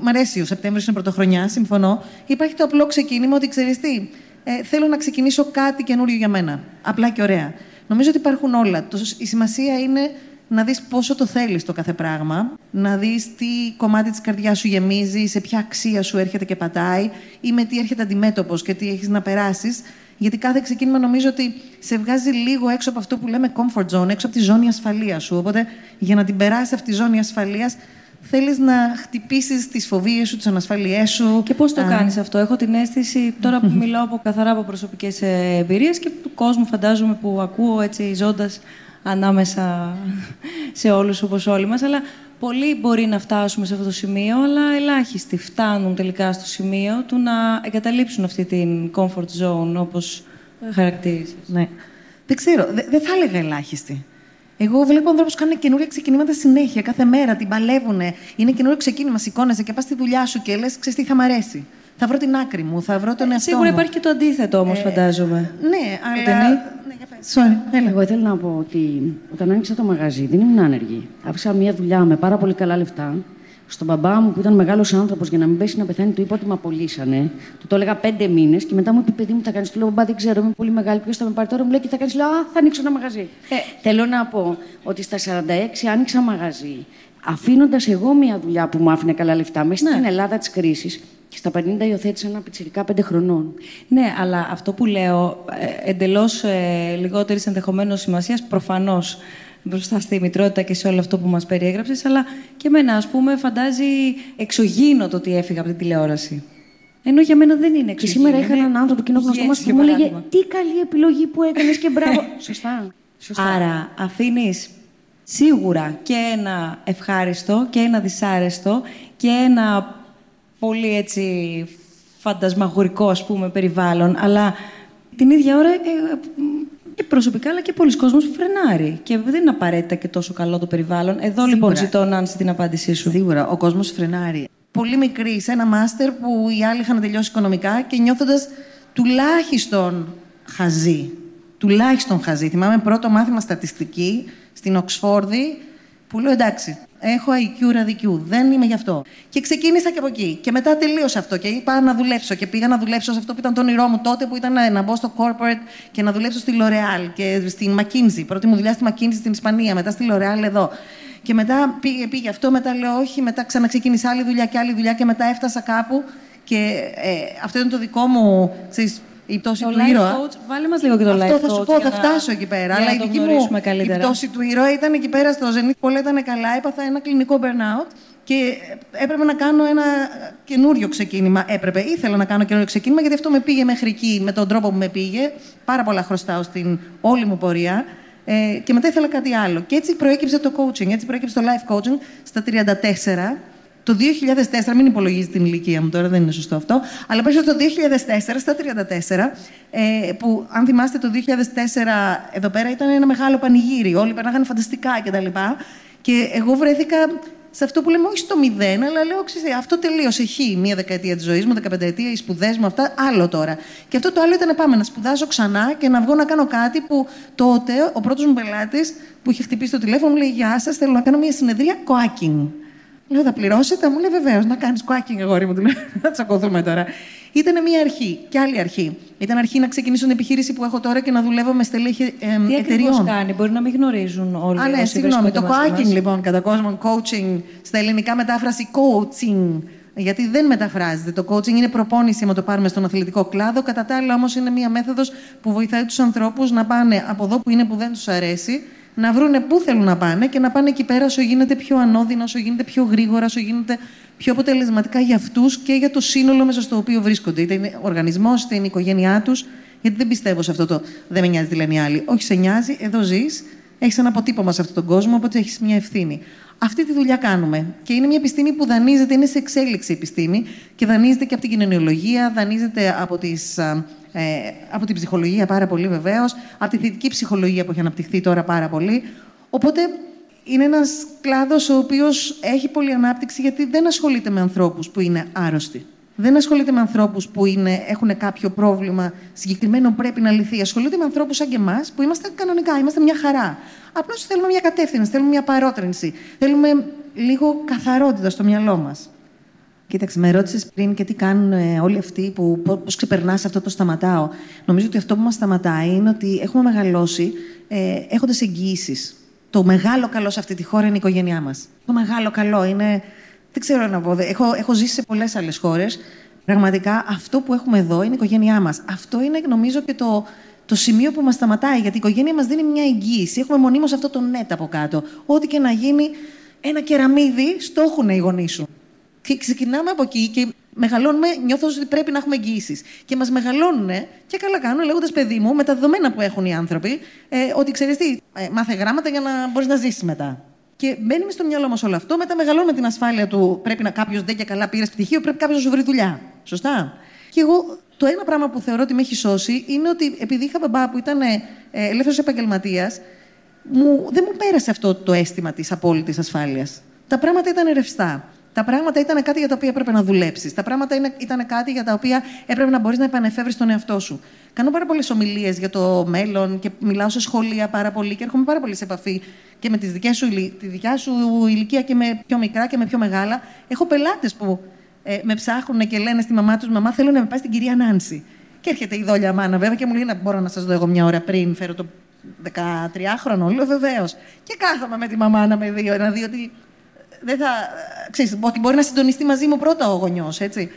[SPEAKER 10] Μ' αρέσει, ο Σεπτέμβριος είναι πρωτοχρονιά, συμφωνώ. Υπάρχει το απλό ξεκίνημα ότι ξέρεις τι, ε, θέλω να ξεκινήσω κάτι καινούριο για μένα. Απλά και ωραία. Νομίζω ότι υπάρχουν όλα. Η σημασία είναι να δεις πόσο το θέλεις το κάθε πράγμα, να δεις τι κομμάτι της καρδιάς σου γεμίζει, σε ποια αξία σου έρχεται και πατάει ή με τι έρχεται αντιμέτωπος και τι έχεις να περάσεις γιατί κάθε ξεκίνημα νομίζω ότι σε βγάζει λίγο έξω από αυτό που λέμε comfort zone, έξω από τη ζώνη ασφαλείας σου. Οπότε για να την περάσεις αυτή τη ζώνη ασφαλείας, θέλεις να χτυπήσεις τις φοβίες σου, τις ανασφαλιέ σου.
[SPEAKER 3] Και πώς το κάνεις αυτό; Έχω την αίσθηση, τώρα που μιλάω από, καθαρά από προσωπικές εμπειρίες και του κόσμου, φαντάζομαι, που ακούω έτσι ζώντας ανάμεσα σε όλους όπως όλοι μας, αλλά πολλοί μπορεί να φτάσουμε σε αυτό το σημείο, αλλά ελάχιστοι φτάνουν τελικά στο σημείο του να εγκαταλείψουν αυτή την comfort zone, όπως χαρακτήρισες.
[SPEAKER 10] Ναι. Δεν ξέρω, δεν θα έλεγα ελάχιστοι. Εγώ βλέπω ανθρώπους που κάνουν καινούργια ξεκινήματα συνέχεια, κάθε μέρα, την παλεύουν. Είναι καινούριο ξεκίνημα, σηκώνεσαι και πας στη δουλειά σου και λες: Ξέρεις τι θα μ' αρέσει. Θα βρω την άκρη μου, θα βρω τον εαυτό
[SPEAKER 3] Σίγουρα υπάρχει και το αντίθετο όμως, ε, φαντάζομαι.
[SPEAKER 10] Ναι, αλλά. Ναι, Sorry,
[SPEAKER 7] Εγώ ήθελα να πω ότι όταν άνοιξα το μαγαζί δεν ήμουν άνεργη. Άφησα μια δουλειά με πάρα πολύ καλά λεφτά. Στον μπαμπά μου που ήταν μεγάλος άνθρωπος για να μην πέσει να πεθάνει, του είπα ότι με απολύσανε. Του το έλεγα πέντε μήνες και μετά μου είπε: Παιδί μου, θα κάνεις. Του λέω: Μπαμπά, δεν ξέρω, είμαι πολύ μεγάλη. Ποιος θα με πάρει τώρα, μου λέει: Και θα κάνεις. Λέω: Α, θα ανοίξω ένα μαγαζί. Ε, θέλω να πω ότι στα 46 άνοιξα μαγαζί. Αφήνοντας εγώ μια δουλειά που μου άφηνε καλά λεφτά μέσα ναι. στην Ελλάδα της κρίσης και στα 50 υιοθέτησα ένα πιτσιρικά πέντε χρονών.
[SPEAKER 3] Ναι, αλλά αυτό που λέω, ε, εντελώς ε, λιγότερης ενδεχομένως σημασίας, προφανώς μπροστά στη μητρότητα και σε όλο αυτό που μας περιέγραψες, αλλά και εμένα, ας πούμε, φαντάζει εξωγήινο το ότι έφυγα από την τηλεόραση. Ενώ για μένα δεν είναι εξωγήινο.
[SPEAKER 7] Και σήμερα είχα έναν άνθρωπο κοινό γνωστό μας που μου έλεγε Τι καλή επιλογή που έκανες και μπράβο. Σωστά. Σωστά.
[SPEAKER 3] Άρα αφήνεις σίγουρα και ένα ευχάριστο και ένα δυσάρεστο και ένα πολύ έτσι φαντασμαγορικό ας πούμε περιβάλλον, αλλά την ίδια ώρα ε, και προσωπικά αλλά και πολλοί κόσμος φρενάρει και δεν είναι απαραίτητα και τόσο καλό το περιβάλλον. Εδώ λοιπόν ζητώ να την απάντησή σου.
[SPEAKER 10] Σίγουρα, ο κόσμος φρενάρει. Πολύ μικρή, σε ένα μάστερ που οι άλλοι είχαν τελειώσει οικονομικά και νιώθοντας τουλάχιστον χαζοί τουλάχιστον χαζή. Θυμάμαι πρώτο μάθημα στατιστική στην Οξφόρδη που λέω εντάξει, έχω IQ ραδικιού, δεν είμαι γι' αυτό. Και ξεκίνησα και από εκεί. Και μετά τελείωσα αυτό και είπα να δουλέψω. Και πήγα να δουλέψω σε αυτό που ήταν το όνειρό μου τότε, που ήταν να μπω στο corporate και να δουλέψω στη L'Oreal και στην McKinsey. Πρώτη μου δουλειά στη McKinsey στην Ισπανία, μετά στη L'Oreal εδώ. Και μετά πήγε, πήγε αυτό, μετά λέω όχι, μετά ξαναξεκίνησα άλλη δουλειά και άλλη δουλειά και μετά έφτασα κάπου. Και ε, αυτό είναι το δικό μου, ξέρεις, η πτώση
[SPEAKER 3] Το
[SPEAKER 10] του
[SPEAKER 3] life
[SPEAKER 10] ήρωα.
[SPEAKER 3] coach, βάλε μας λίγο και το
[SPEAKER 10] Αυτό
[SPEAKER 3] life
[SPEAKER 10] θα σου
[SPEAKER 3] coach
[SPEAKER 10] πω,
[SPEAKER 3] για
[SPEAKER 10] θα
[SPEAKER 3] να-
[SPEAKER 10] φτάσω εκεί πέρα.
[SPEAKER 3] για
[SPEAKER 10] Αλλά
[SPEAKER 3] να
[SPEAKER 10] η
[SPEAKER 3] το
[SPEAKER 10] δική μου
[SPEAKER 3] γνωρίσουμε
[SPEAKER 10] η
[SPEAKER 3] καλύτερα.
[SPEAKER 10] πτώση του ήρωα ήταν εκεί πέρα στο Zenith. Πολλά ήταν καλά, έπαθα ένα κλινικό burnout και έπρεπε να κάνω ένα καινούριο ξεκίνημα. Έπρεπε, ήθελα να κάνω καινούριο ξεκίνημα γιατί αυτό με πήγε μέχρι εκεί με τον τρόπο που με πήγε. Πάρα πολλά χρωστάω στην όλη μου πορεία. Ε, και μετά ήθελα κάτι άλλο. Και έτσι προέκυψε το coaching, έτσι προέκυψε το life coaching στα 34. Το 2004, μην υπολογίζει την ηλικία μου τώρα, δεν είναι σωστό αυτό, αλλά πέσω το 2004, στα 34, ε, που αν θυμάστε το 2004 εδώ πέρα ήταν ένα μεγάλο πανηγύρι, όλοι περνάγανε φανταστικά κτλ. Και εγώ βρέθηκα σε αυτό που λέμε όχι στο μηδέν, αλλά λέω, ξέρετε, αυτό τελείωσε. Χ, μία δεκαετία της ζωής μου, δεκαπενταετία, οι σπουδές μου, αυτά, άλλο τώρα. Και αυτό το άλλο ήταν πάμε να σπουδάσω ξανά και να βγω να κάνω κάτι που τότε ο πρώτος μου πελάτης που είχε χτυπήσει το τηλέφωνο μου λέει Γεια σας, θέλω να κάνω μια συνεδρία coaching. Λέω, θα πληρώσετε, μου λέει βεβαίως, να κάνεις quacking, αγόρι μου, του λέω, να τσακωθούμε τώρα. Ήταν μια αρχή και άλλη αρχή. Ήταν αρχή να ξεκινήσω την επιχείρηση που έχω τώρα και να δουλεύω με στελέχη ε,
[SPEAKER 3] Τι ακριβώς
[SPEAKER 10] εταιριών.
[SPEAKER 3] κάνει, μπορεί να μην γνωρίζουν όλοι
[SPEAKER 10] Α, ναι,
[SPEAKER 3] όσοι
[SPEAKER 10] συγγνώμη.
[SPEAKER 3] βρίσκονται
[SPEAKER 10] Το
[SPEAKER 3] μαζί
[SPEAKER 10] coaching,
[SPEAKER 3] μας.
[SPEAKER 10] λοιπόν, κατά κόσμο, coaching, στα ελληνικά μετάφραση coaching. Γιατί δεν μεταφράζεται. Το coaching είναι προπόνηση, με το πάρουμε στον αθλητικό κλάδο. Κατά τα άλλα, όμως, είναι μια μέθοδος που βοηθάει τους ανθρώπους να πάνε από εδώ που είναι που δεν τους αρέσει, να βρούνε πού θέλουν να πάνε και να πάνε εκεί πέρα όσο γίνεται πιο ανώδυνα, όσο γίνεται πιο γρήγορα, όσο γίνεται πιο αποτελεσματικά για αυτούς και για το σύνολο μέσα στο οποίο βρίσκονται. Είτε είναι ο οργανισμός, είτε είναι η οικογένειά τους. Γιατί δεν πιστεύω σε αυτό το δεν με νοιάζει τι λένε οι άλλοι. Όχι, σε νοιάζει, εδώ ζεις, έχεις ένα αποτύπωμα σε αυτόν τον κόσμο, οπότε έχεις μια ευθύνη. Αυτή τη δουλειά κάνουμε. Και είναι μια επιστήμη που δανείζεται, είναι σε εξέλιξη η επιστήμη και δανείζεται και από την κοινωνιολογία, δανείζεται από, τις, α, ε, από την ψυχολογία πάρα πολύ βεβαίως, από τη θετική ψυχολογία που έχει αναπτυχθεί τώρα πάρα πολύ. Οπότε είναι ένας κλάδος ο οποίος έχει πολλή ανάπτυξη γιατί δεν ασχολείται με ανθρώπους που είναι άρρωστοι. Δεν ασχολείται με ανθρώπους που είναι, έχουν κάποιο πρόβλημα συγκεκριμένο που πρέπει να λυθεί. Ασχολείται με ανθρώπους σαν και εμάς που είμαστε κανονικά, είμαστε μια χαρά. Απλώς θέλουμε μια κατεύθυνση, θέλουμε μια παρότρινση. Θέλουμε λίγο καθαρότητα στο μυαλό μας. Κοίταξε, με ρώτησες πριν και τι κάνουν ε, όλοι αυτοί που πώς ξεπερνάς αυτό το σταματάω. Νομίζω ότι αυτό που μας σταματάει είναι ότι έχουμε μεγαλώσει ε, έχοντας εγγυήσεις. Το μεγάλο καλό σε αυτή τη χώρα είναι η οικογένειά μας. Το μεγάλο καλό είναι. Δεν ξέρω να πω. δε- Έχω, έχω ζήσει σε πολλές άλλες χώρες. Πραγματικά αυτό που έχουμε εδώ είναι η οικογένειά μας. Αυτό είναι νομίζω και το, το σημείο που μας σταματάει. Γιατί η οικογένεια μας δίνει μια εγγύηση. Έχουμε μονίμως αυτό το net από κάτω. Ό,τι και να γίνει, ένα κεραμίδι στο έχουν οι γονείς σου. Και ξεκινάμε από εκεί και μεγαλώνουμε, νιώθω ότι πρέπει να έχουμε εγγυήσεις. Και μας μεγαλώνουν και καλά κάνουν λέγοντας παιδί μου, με τα δεδομένα που έχουν οι άνθρωποι, ε, ότι ξέρεις τι, ε, μάθε γράμματα για να μπορείς να ζήσεις μετά. Και μπαίνει μες στο μυαλό μας όλο αυτό. Μετά μεγαλώνουμε την ασφάλεια του πρέπει να κάποιος δεν και καλά πήρε πτυχίο, πρέπει κάποιος να σου βρει δουλειά. Σωστά. Και εγώ το ένα πράγμα που θεωρώ ότι με έχει σώσει είναι ότι επειδή είχα μπαμπά που ήταν ε, ελεύθερος επαγγελματίας, μου, δεν μου πέρασε αυτό το αίσθημα της απόλυτης ασφάλειας. Τα πράγματα ήταν ρευστά. Τα πράγματα ήταν κάτι για τα οποία έπρεπε να δουλέψεις. Τα πράγματα είναι- ήταν κάτι για τα οποία έπρεπε να μπορείς να επανεφεύρεις τον εαυτό σου. Κάνω πάρα πολλές ομιλίες για το μέλλον και μιλάω σε σχολεία πάρα πολύ και έρχομαι πάρα πολύ σε επαφή και με τις δικές σου, ηλι- τη δικιά σου ηλικία και με πιο μικρά και με πιο μεγάλα. Έχω πελάτες που ε, με ψάχνουν και λένε στη μαμά τους: Μαμά, θέλω να με πάει στην κυρία Νάνση. Και έρχεται η δόλια μάνα, βέβαια, και μου λέει: Να μπορώ να σας δω εγώ μια ώρα πριν, φέρω το 13χρονο. Λέω: Βεβαίως. Και κάθομαι με τη μαμά να με δει, να δει ότι δεν θα. Ξέρεις, ότι μπορεί να συντονιστεί μαζί μου πρώτα ο γονιός, έτσι.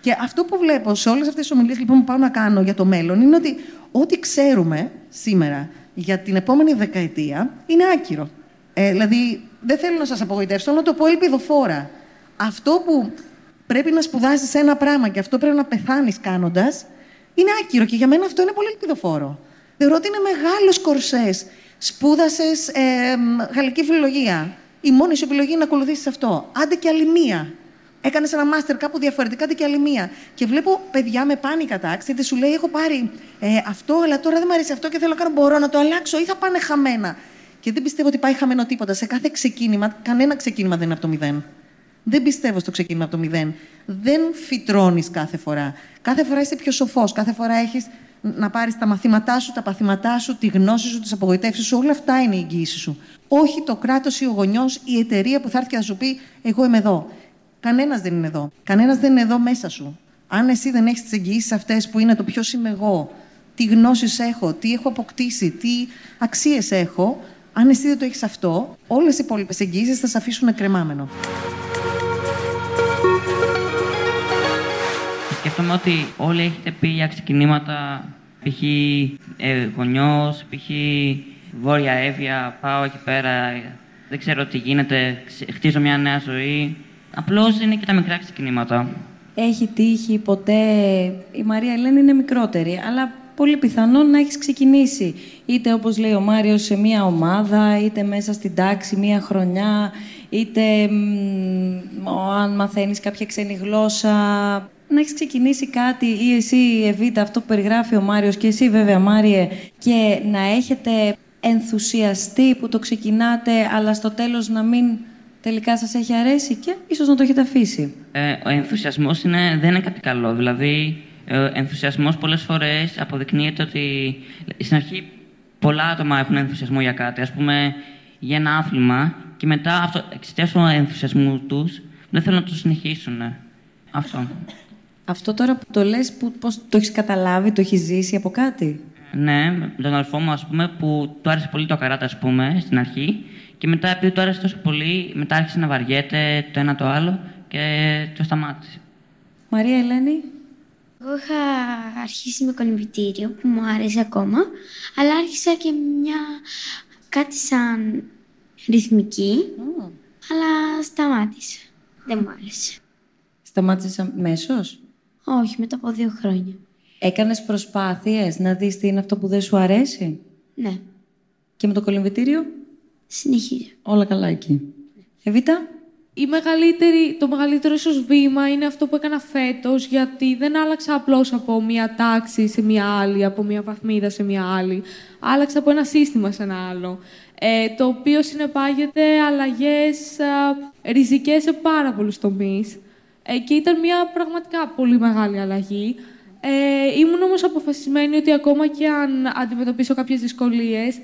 [SPEAKER 10] Και αυτό που βλέπω σε όλες αυτές τις ομιλίες λοιπόν, που πάω να κάνω για το μέλλον είναι ότι ό,τι ξέρουμε σήμερα για την επόμενη δεκαετία είναι άκυρο. Ε, δηλαδή, δεν θέλω να σας απογοητεύσω, θέλω να το πω ελπιδοφόρα. Αυτό που πρέπει να σπουδάσεις ένα πράγμα και αυτό πρέπει να πεθάνεις κάνοντας, είναι άκυρο. Και για μένα αυτό είναι πολύ ελπιδοφόρο. Θεωρώ ότι είναι μεγάλος κορσές. Σπούδασες ε, μ, γαλλική φιλολογία. Η μόνη σου επιλογή είναι να ακολουθήσεις αυτό. Άντε και άλλη μία. Έκανες ένα μάστερ κάπου διαφορετικά, άντε και άλλη μία. Και βλέπω παιδιά με πάνικα τάξη, γιατί σου λέει: Έχω πάρει ε, αυτό, αλλά τώρα δεν μου αρέσει αυτό και θέλω να κάνω. Μπορώ να το αλλάξω ή θα πάνε χαμένα. Και δεν πιστεύω ότι πάει χαμένο τίποτα. Σε κάθε ξεκίνημα, κανένα ξεκίνημα δεν είναι από το μηδέν. Δεν πιστεύω στο ξεκίνημα από το μηδέν. Δεν φυτρώνεις κάθε φορά. Κάθε φορά είσαι πιο σοφός. Κάθε φορά έχεις να πάρεις τα μαθήματά σου, τα παθήματά σου, τη γνώση σου, τις απογοητεύσεις σου. Όλα αυτά είναι η εγγύηση σου. Όχι το κράτος ή ο γονιός ή η εταιρεία που θα έρθει και θα σου πει: Εγώ είμαι εδώ. Κανένας δεν είναι εδώ. Κανένας δεν είναι εδώ μέσα σου. Αν εσύ δεν έχεις τις εγγυήσεις αυτές που είναι το ποιος είμαι εγώ, τι γνώσεις έχω, τι έχω αποκτήσει, τι αξίες έχω, αν εσύ δεν το έχεις αυτό, όλες οι υπόλοιπες εγγυήσει θα σε αφήσουν κρεμάμενο.
[SPEAKER 5] Σκέφτομαι ότι όλοι έχετε πει για ξεκινήματα, π.χ. Ε, γονιός, π.χ. Βόρεια Εύβοια, πάω εκεί πέρα, δεν ξέρω τι γίνεται, χτίζω μια νέα ζωή. Απλώς είναι και τα μικρά ξεκινήματα.
[SPEAKER 3] Έχει τύχει ποτέ, η Μαρία Ελένη είναι μικρότερη, αλλά πολύ πιθανόν να έχεις ξεκινήσει. Είτε όπως λέει ο Μάριος σε μια ομάδα, είτε μέσα στην τάξη μια χρονιά, είτε αν μαθαίνεις κάποια ξένη γλώσσα. Να έχεις ξεκινήσει κάτι ή εσύ η Εβίτα, αυτό που περιγράφει ο Μάριος και εσύ βέβαια Μάριε, και να έχετε ενθουσιαστεί που το ξεκινάτε, αλλά στο τέλος να μην τελικά σας έχει αρέσει και ίσως να το έχετε αφήσει;
[SPEAKER 5] Ε, ο ενθουσιασμός είναι, δεν είναι κάτι καλό. Δηλαδή, ο ενθουσιασμός πολλές φορές αποδεικνύεται ότι στην αρχή πολλά άτομα έχουν ενθουσιασμό για κάτι. Ας πούμε, για ένα άθλημα και μετά αυτό, εξαιτίας του ενθουσιασμού τους δεν θέλουν να το συνεχίσουν. Αυτό.
[SPEAKER 3] Αυτό τώρα που το λες, που, πώς το έχεις καταλάβει, το έχεις ζήσει από κάτι;
[SPEAKER 5] Ναι, με τον αδελφό μου, ας πούμε, που του άρεσε πολύ το καράτα, ας πούμε, στην αρχή. Και μετά, επειδή του άρεσε τόσο πολύ, μετά άρχισε να βαριέται το ένα το άλλο και το σταμάτησε.
[SPEAKER 3] Μαρία Ελένη;
[SPEAKER 4] Εγώ είχα αρχίσει με κολυμβητήριο που μου άρεσε ακόμα, αλλά άρχισα και μια κάτι σαν ρυθμική, αλλά σταμάτησε. Δεν μου άρεσε.
[SPEAKER 3] Σταμάτησες αμέσως;
[SPEAKER 4] Όχι, μετά από δύο χρόνια.
[SPEAKER 3] Έκανες προσπάθειες να δεις τι είναι αυτό που δεν σου αρέσει;
[SPEAKER 4] Ναι,
[SPEAKER 3] Και με το κολυμβητήριο,
[SPEAKER 4] συνεχίζω.
[SPEAKER 3] όλα καλά εκεί. Εβίτα.
[SPEAKER 6] Η μεγαλύτερη, το μεγαλύτερο ίσως βήμα είναι αυτό που έκανα φέτος, γιατί δεν άλλαξα απλώς από μία τάξη σε μία άλλη, από μία βαθμίδα σε μία άλλη. Άλλαξα από ένα σύστημα σε ένα άλλο, ε, το οποίο συνεπάγεται αλλαγές α, ριζικές σε πάρα πολλούς τομείς. Ε, και ήταν μια πραγματικά πολύ μεγάλη αλλαγή. Ε, ήμουν όμως αποφασισμένη ότι ακόμα και αν αντιμετωπίσω κάποιες δυσκολίες,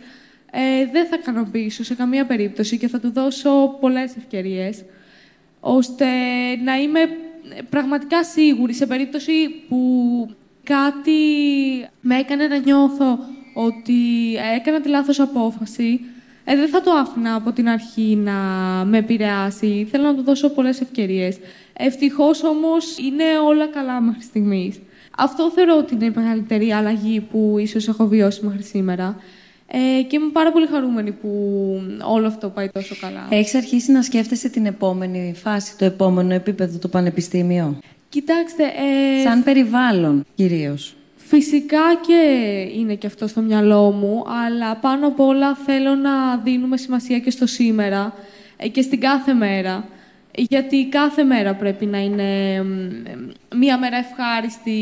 [SPEAKER 6] ε, δεν θα ικανοποιήσω σε καμία περίπτωση και θα του δώσω πολλές ευκαιρίες, ώστε να είμαι πραγματικά σίγουρη σε περίπτωση που κάτι με έκανε να νιώθω ότι έκανα τη λάθος απόφαση, ε, δεν θα το άφηνα από την αρχή να με επηρεάσει. Θέλω να του δώσω πολλές ευκαιρίες. Ευτυχώς όμως είναι όλα καλά μέχρι στιγμής. Αυτό θεωρώ ότι είναι η μεγαλύτερη αλλαγή που ίσως έχω βιώσει μέχρι σήμερα. Ε, και είμαι πάρα πολύ χαρούμενη που όλο αυτό πάει τόσο καλά.
[SPEAKER 3] Έχεις αρχίσει να σκέφτεσαι την επόμενη φάση, το επόμενο επίπεδο, το πανεπιστήμιο;
[SPEAKER 6] Κοιτάξτε, ε,
[SPEAKER 3] Σαν περιβάλλον, κυρίως.
[SPEAKER 6] Φυσικά και είναι και αυτό στο μυαλό μου, αλλά πάνω απ' όλα θέλω να δίνουμε σημασία και στο σήμερα ε, και στην κάθε μέρα. Γιατί κάθε μέρα πρέπει να είναι μ, μία μέρα ευχάριστη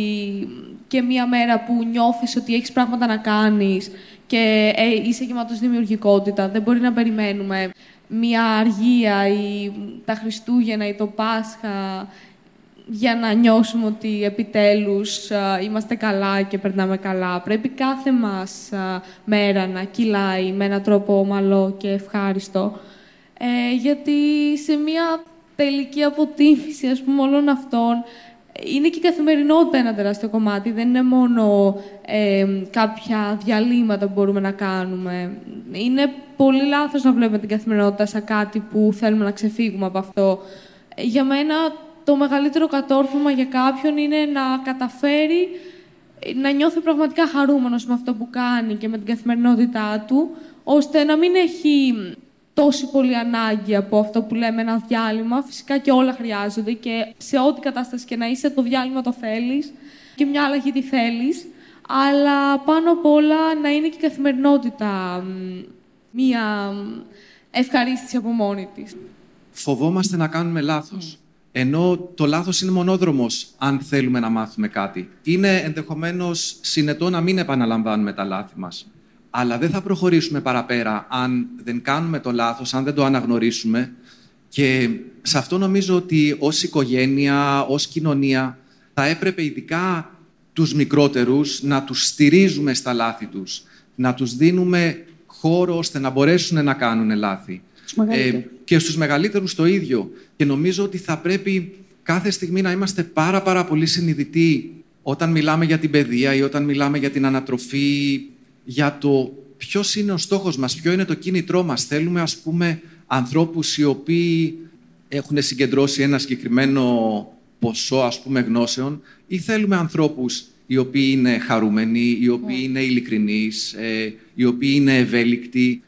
[SPEAKER 6] και μία μέρα που νιώθεις ότι έχεις πράγματα να κάνεις και ε, είσαι γεμάτος δημιουργικότητα. Δεν μπορεί να περιμένουμε μία αργία ή τα Χριστούγεννα ή το Πάσχα για να νιώσουμε ότι επιτέλους α, είμαστε καλά και περνάμε καλά. Πρέπει κάθε μας α, μέρα να κυλάει με έναν τρόπο ομαλό και ευχάριστο. Ε, γιατί σε μια τελική αποτίμηση, ας πούμε, όλων αυτών, είναι και η καθημερινότητα ένα τεράστιο κομμάτι. Δεν είναι μόνο ε, κάποια διαλύματα που μπορούμε να κάνουμε. Είναι πολύ λάθος να βλέπουμε την καθημερινότητα σαν κάτι που θέλουμε να ξεφύγουμε από αυτό. Ε, Για μένα το μεγαλύτερο κατόρθωμα για κάποιον είναι να καταφέρει να νιώθει πραγματικά χαρούμενος με αυτό που κάνει και με την καθημερινότητά του, ώστε να μην έχει τόση πολύ ανάγκη από αυτό που λέμε ένα διάλειμμα. Φυσικά και όλα χρειάζονται και σε ό,τι κατάσταση και να είσαι, το διάλειμμα το θέλεις και μια αλλαγή τη θέλεις. Αλλά πάνω απ' όλα να είναι και η καθημερινότητα μ, μια μ, ευχαρίστηση από μόνη της.
[SPEAKER 8] Φοβόμαστε να κάνουμε λάθος. Ενώ το λάθος είναι μονόδρομος αν θέλουμε να μάθουμε κάτι. Είναι ενδεχομένως συνετό να μην επαναλαμβάνουμε τα λάθη μας. Αλλά δεν θα προχωρήσουμε παραπέρα αν δεν κάνουμε το λάθος, αν δεν το αναγνωρίσουμε. Και σε αυτό νομίζω ότι ως οικογένεια, ως κοινωνία, θα έπρεπε ειδικά τους μικρότερους, να τους στηρίζουμε στα λάθη τους, να τους δίνουμε χώρο ώστε να μπορέσουν να κάνουν λάθη.
[SPEAKER 7] Ε,
[SPEAKER 8] και στους μεγαλύτερους το ίδιο. Και νομίζω ότι θα πρέπει κάθε στιγμή να είμαστε πάρα πάρα πολύ συνειδητοί όταν μιλάμε για την παιδεία ή όταν μιλάμε για την ανατροφή, για το ποιος είναι ο στόχος μας, ποιο είναι το κίνητρό μας. Θέλουμε, ας πούμε, ανθρώπους οι οποίοι έχουν συγκεντρώσει ένα συγκεκριμένο ποσό, ας πούμε, γνώσεων ή θέλουμε ανθρώπους οι οποίοι είναι χαρούμενοι, οι οποίοι είναι ειλικρινείς, ε, οι οποίοι είναι ευέλικτοι.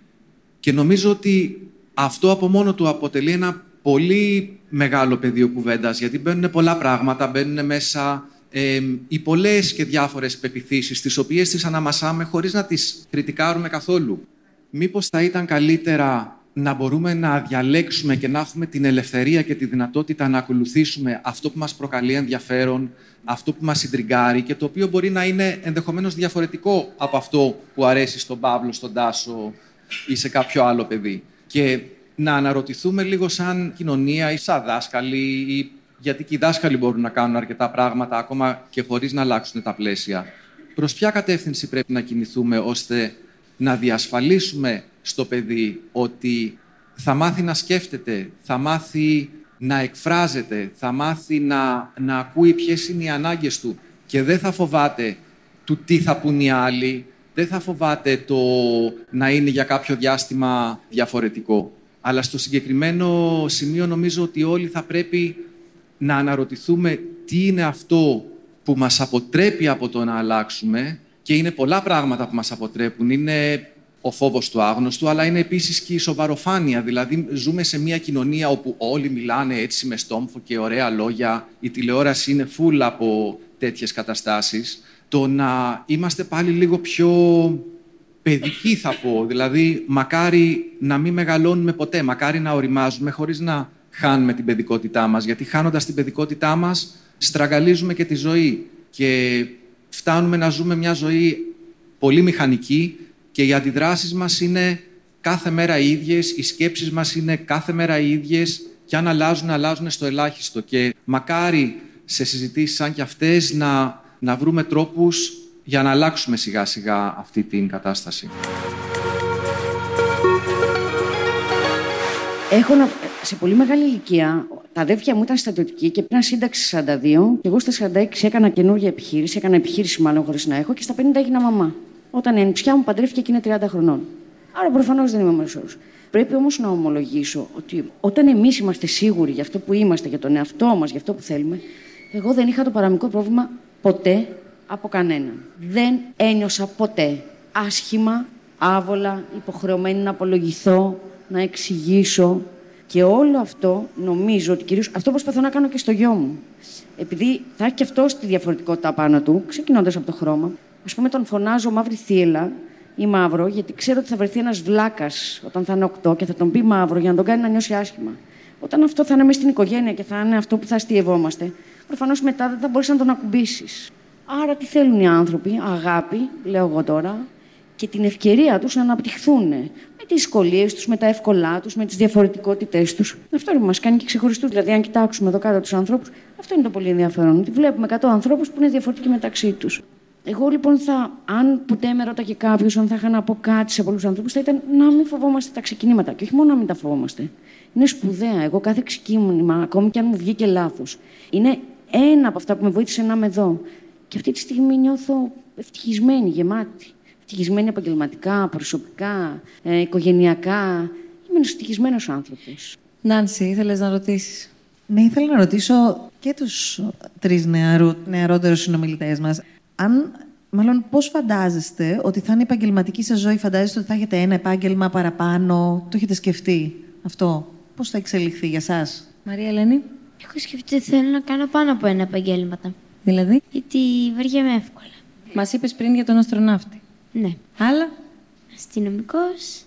[SPEAKER 8] Και νομίζω ότι αυτό από μόνο του αποτελεί ένα πολύ μεγάλο πεδίο κουβέντας, γιατί μπαίνουν πολλά πράγματα, μπαίνουν μέσα ε, οι πολλές και διάφορες πεπιθήσεις, τις οποίες τις αναμασάμε χωρίς να τις κριτικάρουμε καθόλου. Μήπως θα ήταν καλύτερα να μπορούμε να διαλέξουμε και να έχουμε την ελευθερία και τη δυνατότητα να ακολουθήσουμε αυτό που μας προκαλεί ενδιαφέρον, αυτό που μας συντριγκάρει και το οποίο μπορεί να είναι ενδεχομένως διαφορετικό από αυτό που αρέσει στον Παύλο, στον Τάσο ή σε κάποιο άλλο παιδί. Και να αναρωτηθούμε λίγο σαν κοινωνία ή σαν δάσκαλοι ή γιατί και οι δάσκαλοι μπορούν να κάνουν αρκετά πράγματα ακόμα και χωρίς να αλλάξουν τα πλαίσια. Προς ποια κατεύθυνση πρέπει να κινηθούμε ώστε να διασφαλίσουμε στο παιδί ότι θα μάθει να σκέφτεται, θα μάθει να εκφράζεται, θα μάθει να, να ακούει ποιες είναι οι ανάγκες του και δεν θα φοβάται του τι θα πούν οι άλλοι, δεν θα φοβάται το να είναι για κάποιο διάστημα διαφορετικό. Αλλά στο συγκεκριμένο σημείο νομίζω ότι όλοι θα πρέπει να αναρωτηθούμε τι είναι αυτό που μας αποτρέπει από το να αλλάξουμε και είναι πολλά πράγματα που μας αποτρέπουν. Είναι ο φόβος του άγνωστου, αλλά είναι επίσης και η σοβαροφάνεια. Δηλαδή, ζούμε σε μια κοινωνία όπου όλοι μιλάνε έτσι με στόμφο και ωραία λόγια. Η τηλεόραση είναι full από τέτοιες καταστάσεις. Το να είμαστε πάλι λίγο πιο παιδικοί, θα πω. Δηλαδή, μακάρι να μην μεγαλώνουμε ποτέ, μακάρι να οριμάζουμε χωρίς να χάνουμε την παιδικότητά μας. Γιατί χάνοντας την παιδικότητά μας, στραγγαλίζουμε και τη ζωή. Και φτάνουμε να ζούμε μια ζωή πολύ μηχανική, και οι αντιδράσεις μας είναι κάθε μέρα οι ίδιες, οι σκέψεις μας είναι κάθε μέρα οι ίδιες και αν αλλάζουν, αλλάζουν στο ελάχιστο. Και μακάρι σε συζητήσεις σαν και αυτές να, να βρούμε τρόπους για να αλλάξουμε σιγά σιγά αυτή την κατάσταση.
[SPEAKER 7] Έχω σε πολύ μεγάλη ηλικία, τα αδέρφια μου ήταν στρατιωτικοί και πήραν σύνταξη 42 και εγώ στα 46 έκανα καινούργια επιχείρηση, έκανα επιχείρηση μάλλον χωρίς να έχω και στα 50 έγινα μαμά όταν η ανιψιά μου παντρεύτηκε και είναι 30 χρονών. Άρα προφανώς δεν είμαι μέσο Πρέπει όμως να ομολογήσω ότι όταν εμείς είμαστε σίγουροι για αυτό που είμαστε, για τον εαυτό μας, για αυτό που θέλουμε, εγώ δεν είχα το παραμικρό πρόβλημα ποτέ από κανέναν. Δεν ένιωσα ποτέ άσχημα, άβολα, υποχρεωμένη να απολογηθώ, να εξηγήσω. Και όλο αυτό νομίζω ότι κυρίως αυτό προσπαθώ να κάνω και στο γιο μου. Επειδή θα έχει και αυτό τη διαφορετικότητα πάνω του, ξεκινώντας από το χρώμα, Α πούμε, τον φωνάζω μαύρη θύελα ή μαύρο, γιατί ξέρω ότι θα βρεθεί ένας βλάκας όταν θα είναι 8 και θα τον πει μαύρο για να τον κάνει να νιώσει άσχημα. Όταν αυτό θα είναι μέσα στην οικογένεια και θα είναι αυτό που θα αστειευόμαστε, προφανώς μετά δεν θα μπορείς να τον ακουμπήσεις. Άρα τι θέλουν οι άνθρωποι, αγάπη, λέω εγώ τώρα, και την ευκαιρία τους να αναπτυχθούν με τις δυσκολίες τους, με τα εύκολά τους, με τις διαφορετικότητές τους. Αυτό είναι που μας κάνει και ξεχωριστούς. Δηλαδή, αν κοιτάξουμε εδώ κάτω τους ανθρώπους, αυτό είναι το πολύ ενδιαφέρον. Ότι βλέπουμε 100 ανθρώπους που είναι διαφορετικοί μεταξύ τους. Εγώ λοιπόν θα, αν ποτέ με ρώταγε κάποιος, αν θα είχα να πω κάτι σε πολλούς ανθρώπους, θα ήταν να μην φοβόμαστε τα ξεκινήματα. Και όχι μόνο να μην τα φοβόμαστε. Είναι σπουδαία. Εγώ κάθε ξεκίνημα, ακόμη και αν μου βγήκε λάθος, είναι ένα από αυτά που με βοήθησε να είμαι εδώ. Και αυτή τη στιγμή νιώθω ευτυχισμένη, γεμάτη. Ευτυχισμένη επαγγελματικά, προσωπικά, ε, οικογενειακά. Είμαι ένας ευτυχισμένος άνθρωπος.
[SPEAKER 3] Νάνση, ήθελες να ρωτήσεις.
[SPEAKER 10] Ναι, ήθελα να ρωτήσω και τους τρεις νεαρότερους συνομιλητές μας αν, μάλλον πώς φαντάζεστε ότι θα είναι η επαγγελματική σας ζωή, φαντάζεστε ότι θα έχετε ένα επάγγελμα παραπάνω, το έχετε σκεφτεί αυτό, πώς θα εξελιχθεί για σας;
[SPEAKER 3] Μαρία Ελένη.
[SPEAKER 4] Έχω σκεφτεί ότι θέλω να κάνω πάνω από ένα επαγγέλματα.
[SPEAKER 3] Δηλαδή;
[SPEAKER 4] Γιατί βαριέμαι εύκολα.
[SPEAKER 3] Μας είπες πριν για τον αστροναύτη.
[SPEAKER 4] Ναι.
[SPEAKER 3] Άλλα;
[SPEAKER 4] Αστυνομικός.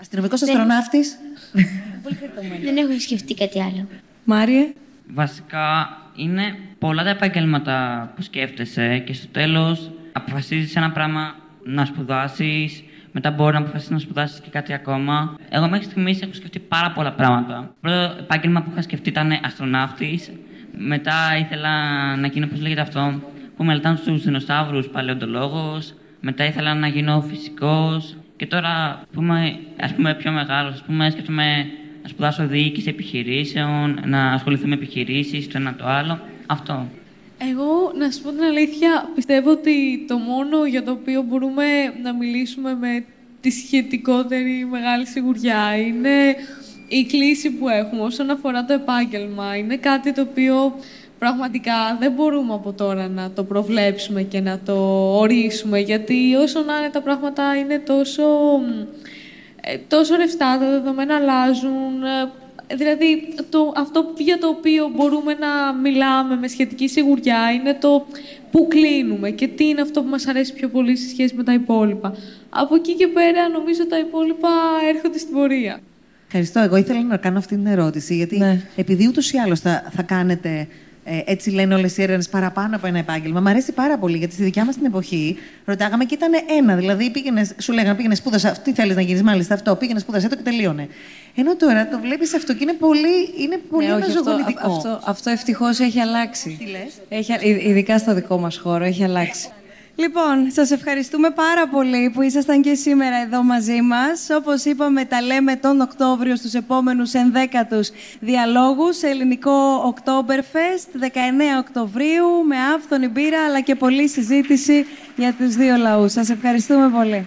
[SPEAKER 10] Αστυνομικός αστροναύτης;
[SPEAKER 4] Δεν έχω σκεφτεί κάτι άλλο.
[SPEAKER 3] Μάριε;
[SPEAKER 5] Βασικά είναι πολλά τα επαγγέλματα που σκέφτεσαι και στο τέλος αποφασίζεις ένα πράγμα να σπουδάσεις, μετά μπορεί να αποφασίσει να σπουδάσει και κάτι ακόμα. Εγώ μέχρι στιγμής έχω σκεφτεί πάρα πολλά πράγματα. Το πρώτο επάγγελμα που είχα σκεφτεί ήταν αστροναύτης. Μετά ήθελα να γίνω, πώς λέγεται αυτό, που μελετάνε του δεινοσαύρους παλαιοντολόγος. Μετά ήθελα να γίνω φυσικός. Και τώρα, πούμε, ας πούμε, πιο μεγάλος, ας πούμε, σκέφτομαι να σπουδάσω διοίκηση επιχειρήσεων, να ασχοληθώ με επιχειρήσεις, το ένα το άλλο. Αυτό.
[SPEAKER 6] Εγώ, να σου πω την αλήθεια, πιστεύω ότι το μόνο για το οποίο μπορούμε να μιλήσουμε με τη σχετικότερη μεγάλη σιγουριά είναι η κλίση που έχουμε όσον αφορά το επάγγελμα. Είναι κάτι το οποίο πραγματικά δεν μπορούμε από τώρα να το προβλέψουμε και να το ορίσουμε, γιατί όσο να είναι τα πράγματα είναι τόσο, ε, τόσο ρευστά, τα δεδομένα αλλάζουν. Ε, δηλαδή, το, αυτό για το οποίο μπορούμε να μιλάμε με σχετική σιγουριά είναι το πού κλείνουμε και τι είναι αυτό που μας αρέσει πιο πολύ σε σχέση με τα υπόλοιπα. Από εκεί και πέρα, νομίζω τα υπόλοιπα έρχονται στην πορεία.
[SPEAKER 10] Ευχαριστώ. Εγώ ήθελα να κάνω αυτή την ερώτηση, γιατί
[SPEAKER 3] Ναι.
[SPEAKER 10] επειδή ούτως ή άλλως θα, θα κάνετε. Ε, έτσι λένε όλες οι έρευνες παραπάνω από ένα επάγγελμα. Μ' αρέσει πάρα πολύ γιατί στη δικιά μας την εποχή ρωτάγαμε και ήταν ένα. Δηλαδή πήγαινες, σου λέγανε πήγαινες σπούδασε αυτό, τι θέλεις να γίνεις, μάλιστα αυτό. Πήγαινες σπούδασε το και τελείωνε. Ενώ τώρα το βλέπεις αυτό και είναι πολύ, είναι πολύ
[SPEAKER 3] Ναι, όχι, αυτό,
[SPEAKER 10] αναζωογονητικό.
[SPEAKER 3] αυτό, αυτό ευτυχώς έχει αλλάξει.
[SPEAKER 10] Τι λες;
[SPEAKER 3] Έχει, ει- ειδικά στο δικό μας χώρο, έχει αλλάξει. Λοιπόν, σας ευχαριστούμε πάρα πολύ που ήσασταν και σήμερα εδώ μαζί μας. Όπως είπαμε, τα λέμε τον Οκτώβριο στους επόμενους ενδέκατους διαλόγους σε ελληνικό Oktoberfest, 19 Οκτωβρίου, με άφθονη μπύρα, αλλά και πολλή συζήτηση για τους δύο λαούς. Σας ευχαριστούμε πολύ.